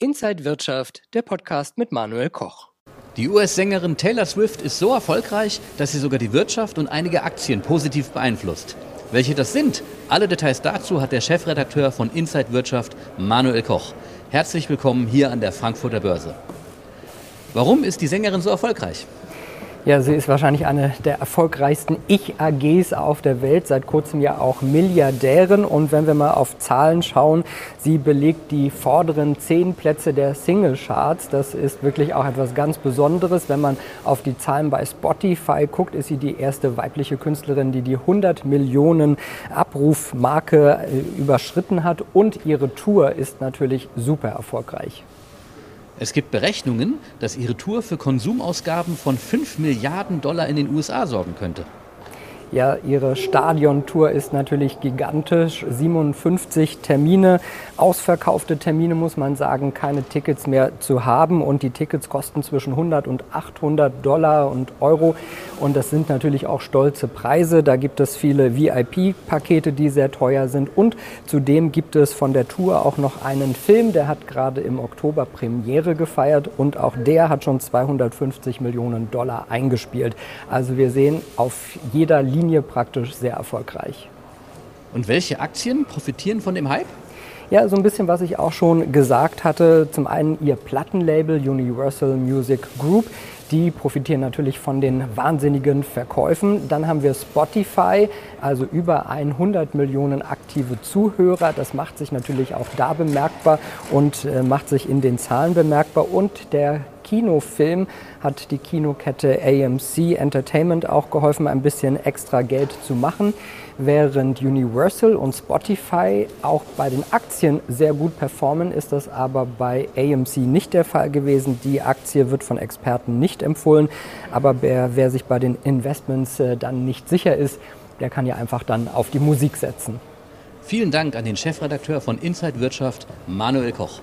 Inside Wirtschaft, der Podcast mit Manuel Koch. Die US-Sängerin Taylor Swift ist so erfolgreich, dass sie sogar die Wirtschaft und einige Aktien positiv beeinflusst. Welche das sind? Alle Details dazu hat der Chefredakteur von Inside Wirtschaft, Manuel Koch. Herzlich willkommen hier an der Frankfurter Börse. Warum ist die Sängerin so erfolgreich? Ja, sie ist wahrscheinlich eine der erfolgreichsten Ich-AGs auf der Welt, seit kurzem ja auch Milliardärin. Und wenn wir mal auf Zahlen schauen, sie belegt die vorderen zehn Plätze der Single-Charts. Das ist wirklich auch etwas ganz Besonderes. Wenn man auf die Zahlen bei Spotify guckt, ist sie die erste weibliche Künstlerin, die die 100 Millionen Abrufmarke äh, überschritten hat. Und ihre Tour ist natürlich super erfolgreich. Es gibt Berechnungen, dass ihre Tour für Konsumausgaben von 5 Milliarden Dollar in den USA sorgen könnte. Ja, ihre Stadiontour ist natürlich gigantisch. 57 Termine, ausverkaufte Termine muss man sagen, keine Tickets mehr zu haben. Und die Tickets kosten zwischen 100 und 800 Dollar und Euro. Und das sind natürlich auch stolze Preise. Da gibt es viele VIP-Pakete, die sehr teuer sind. Und zudem gibt es von der Tour auch noch einen Film, der hat gerade im Oktober Premiere gefeiert. Und auch der hat schon 250 Millionen Dollar eingespielt. Also wir sehen auf jeder Linie praktisch sehr erfolgreich. Und welche Aktien profitieren von dem Hype? Ja, so ein bisschen, was ich auch schon gesagt hatte. Zum einen ihr Plattenlabel Universal Music Group. Die profitieren natürlich von den wahnsinnigen Verkäufen. Dann haben wir Spotify, also über 100 Millionen aktive Zuhörer. Das macht sich natürlich auch da bemerkbar und äh, macht sich in den Zahlen bemerkbar. Und der Kinofilm hat die Kinokette AMC Entertainment auch geholfen, ein bisschen extra Geld zu machen, während Universal und Spotify auch bei den Aktien sehr gut performen, ist das aber bei AMC nicht der Fall gewesen. Die Aktie wird von Experten nicht empfohlen, aber wer, wer sich bei den Investments äh, dann nicht sicher ist, der kann ja einfach dann auf die Musik setzen. Vielen Dank an den Chefredakteur von Inside Wirtschaft, Manuel Koch.